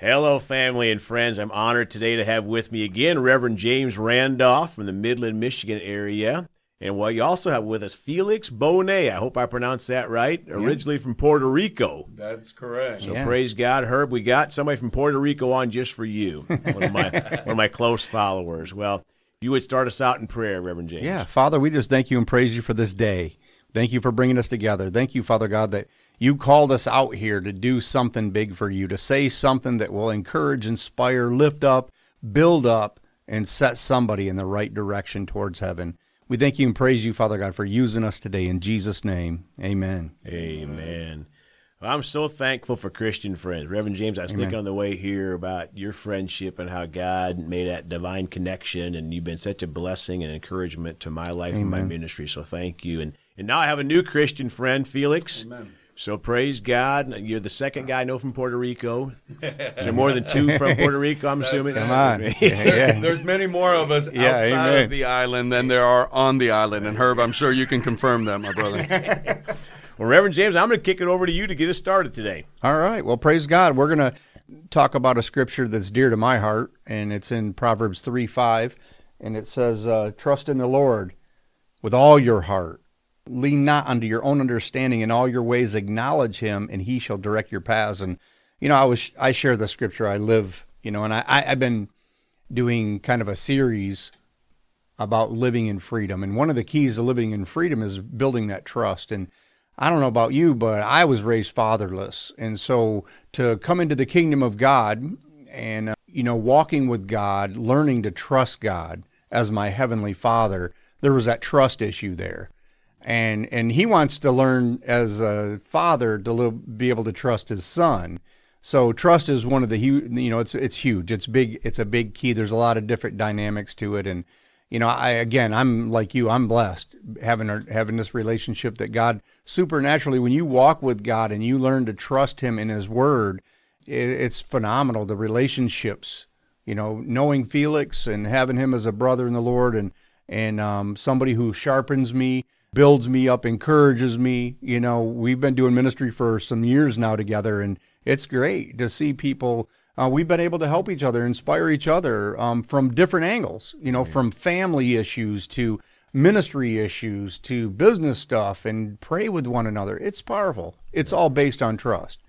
Hello, family and friends. I'm honored today to have with me again Reverend James Randolph from the Midland, Michigan area. And well, you also have with us Felix Bonet. I hope I pronounced that right. Originally from Puerto Rico. That's correct. So praise God, Herb. We got somebody from Puerto Rico on just for you. One of my one of my close followers. Well, if you would start us out in prayer, Reverend James. Yeah, Father, we just thank you and praise you for this day. Thank you for bringing us together. Thank you, Father God, that you called us out here to do something big for you, to say something that will encourage, inspire, lift up, build up, and set somebody in the right direction towards heaven. We thank you and praise you, Father God, for using us today. In Jesus' name, amen. Amen. Well, I'm so thankful for Christian friends. Reverend James, I was thinking on the way here about your friendship and how God made that divine connection, and you've been such a blessing and encouragement to my life and my ministry. So thank you. And and now I have a new Christian friend, Felix. Amen. So praise God. You're the second guy I know from Puerto Rico. Is there more than two from Puerto Rico, I'm assuming? Come on. yeah. There's many more of us Yeah, outside amen. of the island than there are on the island. And Herb, I'm sure you can confirm that, my brother. Well, Reverend James, I'm going to kick it over to you to get us started today. All right. Well, praise God. We're going to talk about a scripture that's dear to my heart, and it's in Proverbs 3 5. And it says, uh, Trust in the Lord with all your heart. Lean not unto your own understanding. In all your ways, acknowledge him, and he shall direct your paths. And, you know, I was I share the scripture. I live, you know, and I, I, I've been doing kind of a series about living in freedom. And one of the keys to living in freedom is building that trust. And I don't know about you, but I was raised fatherless. And so to come into the kingdom of God and, uh, you know, walking with God, learning to trust God as my heavenly father, there was that trust issue there. And, and he wants to learn as a father to be able to trust his son. So trust is one of the hu- you know it's it's huge. It's big. It's a big key. There's a lot of different dynamics to it, and you know I again I'm like you. I'm blessed having having this relationship that God supernaturally when you walk with God and you learn to trust Him in His Word, it, it's phenomenal. The relationships, you know, knowing Felix and having him as a brother in the Lord and and um, somebody who sharpens me, builds me up, encourages me. You know, we've been doing ministry for some years now together, and it's great to see people. Uh, we've been able to help each other, inspire each other um, from different angles. You know, from family issues to ministry issues to business stuff, and pray with one another. It's powerful. It's all based on trust,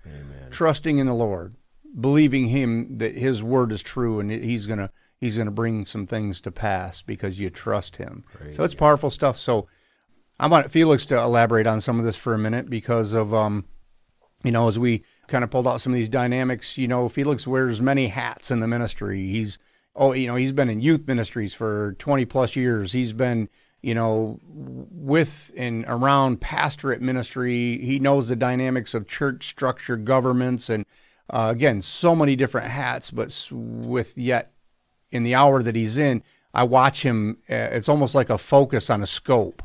trusting in the Lord, believing Him that His word is true, and He's gonna He's gonna bring some things to pass because you trust Him. so it's powerful stuff. So I want Felix to elaborate on some of this for a minute because of um, you know, as we kind of pulled out some of these dynamics, you know, Felix wears many hats in the ministry. He's oh, you know, he's been in youth ministries for 20 plus years. He's been, you know, with and around pastorate ministry. He knows the dynamics of church structure, governments, and uh, again, so many different hats, but with yet in the hour that he's in, I watch him. Uh, it's almost like a focus on a scope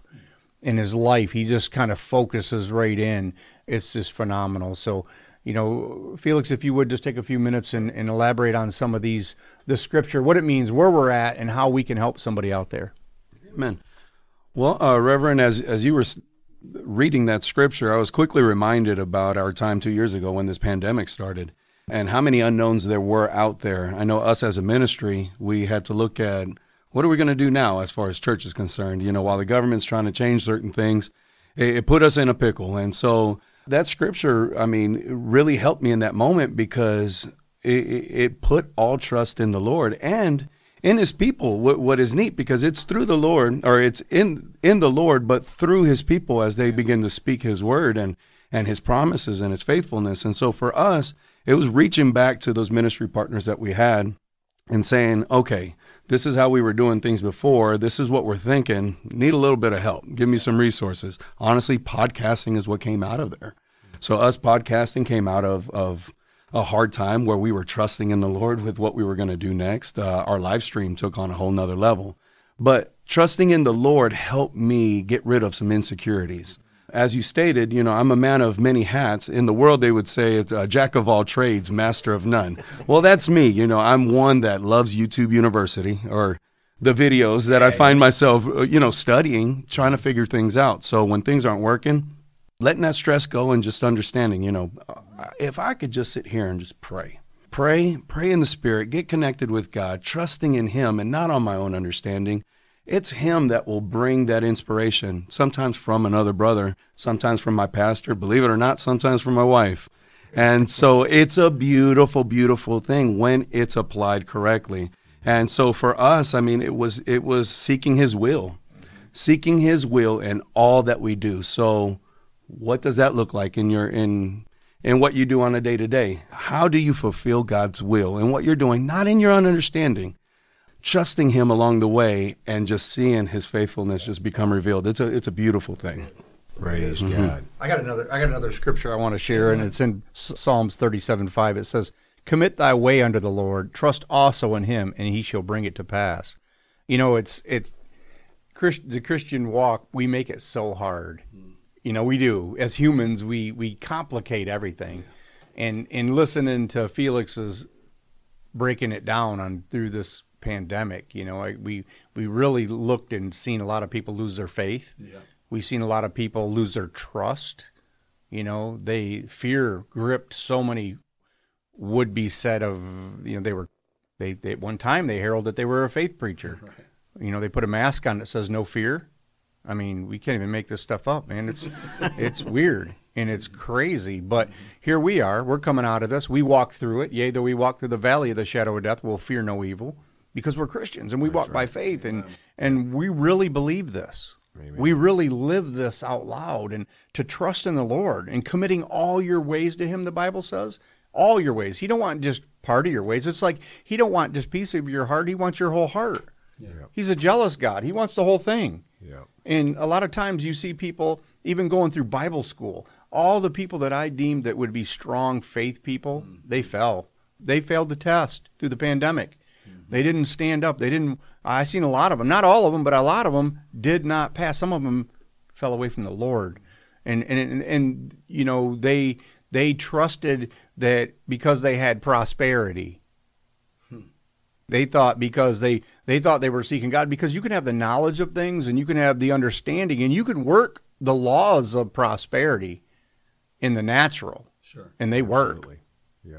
in his life. He just kind of focuses right in. It's just phenomenal. So, you know, Felix, if you would just take a few minutes and, and elaborate on some of these, the scripture, what it means, where we're at, and how we can help somebody out there. Amen. Well, uh, Reverend, as as you were reading that scripture, I was quickly reminded about our time two years ago when this pandemic started, and how many unknowns there were out there. I know us as a ministry, we had to look at what are we going to do now as far as church is concerned. You know, while the government's trying to change certain things, it, it put us in a pickle, and so that scripture, I mean, really helped me in that moment because it, it put all trust in the Lord and in his people what, what is neat because it's through the lord or it's in in the lord but through his people as they begin to speak his word and and his promises and his faithfulness and so for us it was reaching back to those ministry partners that we had and saying okay this is how we were doing things before this is what we're thinking need a little bit of help give me some resources honestly podcasting is what came out of there so us podcasting came out of of a hard time where we were trusting in the Lord with what we were going to do next. Uh, our live stream took on a whole nother level. But trusting in the Lord helped me get rid of some insecurities. As you stated, you know, I'm a man of many hats. In the world, they would say it's a jack of all trades, master of none. Well, that's me. You know, I'm one that loves YouTube University or the videos that I find myself, uh, you know, studying, trying to figure things out. So when things aren't working, letting that stress go and just understanding, you know, uh, if I could just sit here and just pray, pray, pray in the Spirit, get connected with God, trusting in Him and not on my own understanding. It's Him that will bring that inspiration, sometimes from another brother, sometimes from my pastor, believe it or not, sometimes from my wife. And so it's a beautiful, beautiful thing when it's applied correctly. And so for us, I mean, it was it was seeking His will, seeking His will in all that we do. So, what does that look like in your in in what you do on a day to day? How do you fulfill God's will in what you're doing, not in your own understanding, trusting Him along the way, and just seeing His faithfulness just become revealed? It's a it's a beautiful thing. Praise mm-hmm. God. I got another. I got another scripture I want to share, and it's in Psalms thirty-seven five. It says, "Commit thy way unto the Lord; trust also in Him, and He shall bring it to pass." You know, it's it's Christ, the Christian walk. We make it so hard. You know, we do as humans. We we complicate everything, and and listening to Felix's breaking it down on through this pandemic, you know, I, we we really looked and seen a lot of people lose their faith. Yeah We've seen a lot of people lose their trust. You know, they fear gripped so many would be said of you know they were they, they at one time they heralded that they were a faith preacher. Right. You know, they put a mask on that says no fear. I mean, we can't even make this stuff up, man. It's it's weird and it's crazy. But here we are. We're coming out of this. We walk through it. Yea, though we walk through the valley of the shadow of death, we'll fear no evil because we're Christians and we That's walk right. by faith and and we really believe this. Amen. We really live this out loud and to trust in the Lord and committing all your ways to him the Bible says all your ways. He don't want just part of your ways. It's like he don't want just piece of your heart. He wants your whole heart. Yeah. He's a jealous God. He wants the whole thing. Yeah. And a lot of times you see people even going through Bible school. All the people that I deemed that would be strong faith people, mm-hmm. they fell. They failed the test through the pandemic. They didn't stand up. They didn't I seen a lot of them, not all of them, but a lot of them did not pass. Some of them fell away from the Lord, and and and, and you know they they trusted that because they had prosperity. Hmm. They thought because they they thought they were seeking God because you can have the knowledge of things and you can have the understanding and you can work the laws of prosperity in the natural. Sure. And they work.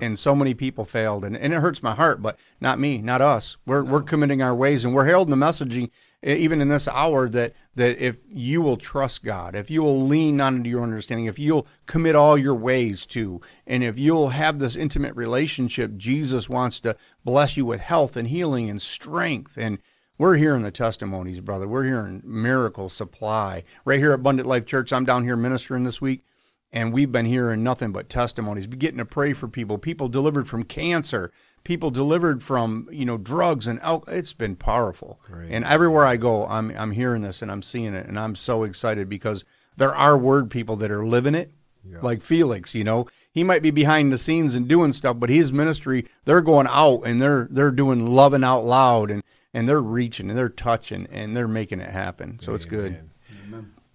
And so many people failed, and, and it hurts my heart, but not me, not us. We're no. we're committing our ways, and we're heralding the messaging, even in this hour, that that if you will trust God, if you will lean on to your understanding, if you'll commit all your ways to, and if you'll have this intimate relationship, Jesus wants to bless you with health and healing and strength. And we're hearing the testimonies, brother. We're hearing miracle supply right here at Abundant Life Church. I'm down here ministering this week and we've been hearing nothing but testimonies. Getting to pray for people. People delivered from cancer. People delivered from you know drugs and alcohol. it's been powerful. And everywhere i go i'm i'm hearing this and i'm seeing it and i'm so excited because there are word people that are living it. Yeah. like felix you know? He might be behind the scenes and doing stuff but his ministry they're going out and they're they're doing loving out loud and and they're reaching and they're touching and they're making it happen. So Amen. it's good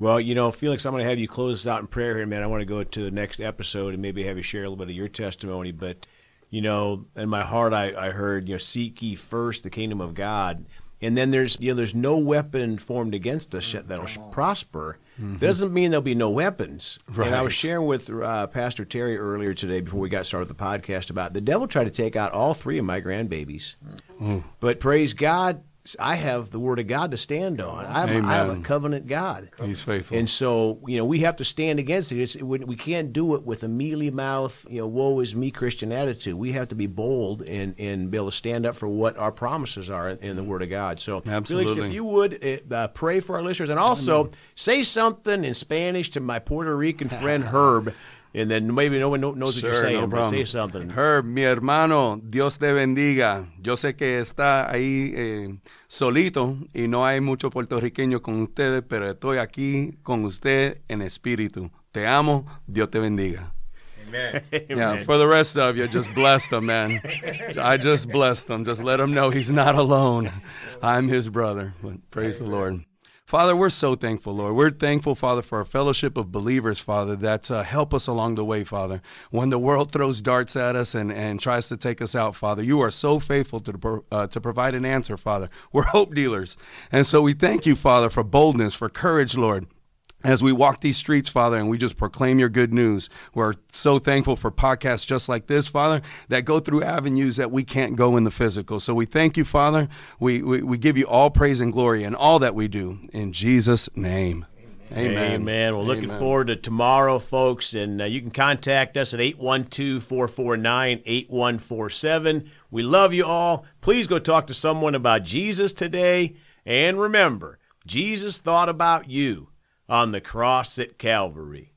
well, you know, Felix, I'm going to have you close us out in prayer here, man. I want to go to the next episode and maybe have you share a little bit of your testimony. But, you know, in my heart, I, I heard, you know, seek ye first the kingdom of God. And then there's, you know, there's no weapon formed against us that'll prosper. Mm-hmm. Doesn't mean there'll be no weapons. Right. And I was sharing with uh, Pastor Terry earlier today before we got started with the podcast about the devil tried to take out all three of my grandbabies. Mm. But praise God, I have the Word of God to stand on. I'm, I have a covenant God. He's faithful. And so, you know, we have to stand against it. It's, we can't do it with a mealy mouth, you know, woe is me Christian attitude. We have to be bold and, and be able to stand up for what our promises are in, in the Word of God. So, Absolutely. Felix, if you would eh, uh, pray for our listeners and also say something in Spanish to my Puerto Rican friend Herb. And then maybe no one knows sure, what you're saying, no but say something. Herb, mi hermano, Dios te bendiga. Yo sé que está ahí eh, solito y no hay mucho puertorriqueño con ustedes, pero estoy aquí con usted en espíritu. Te amo, Dios te bendiga. Amen. Yeah, for the rest of you, just bless them, man. I just blessed them. Just let him know he's not alone. I'm his brother. But praise Amen. the Lord. Father, we're so thankful, Lord. We're thankful, Father, for a fellowship of believers, Father, that uh, help us along the way, Father. When the world throws darts at us and, and tries to take us out, Father, you are so faithful to, uh, to provide an answer, Father. We're hope dealers. And so we thank you, Father, for boldness, for courage, Lord as we walk these streets, Father, and we just proclaim your good news. We're so thankful for podcasts just like this, Father, that go through avenues that we can't go in the physical. So we thank you, Father. We, we, we give you all praise and glory in all that we do. In Jesus' name. Amen. Amen. Well, looking Amen. forward to tomorrow, folks. And uh, you can contact us at 812 449 8147. We love you all. Please go talk to someone about Jesus today. And remember, Jesus thought about you on the cross at Calvary.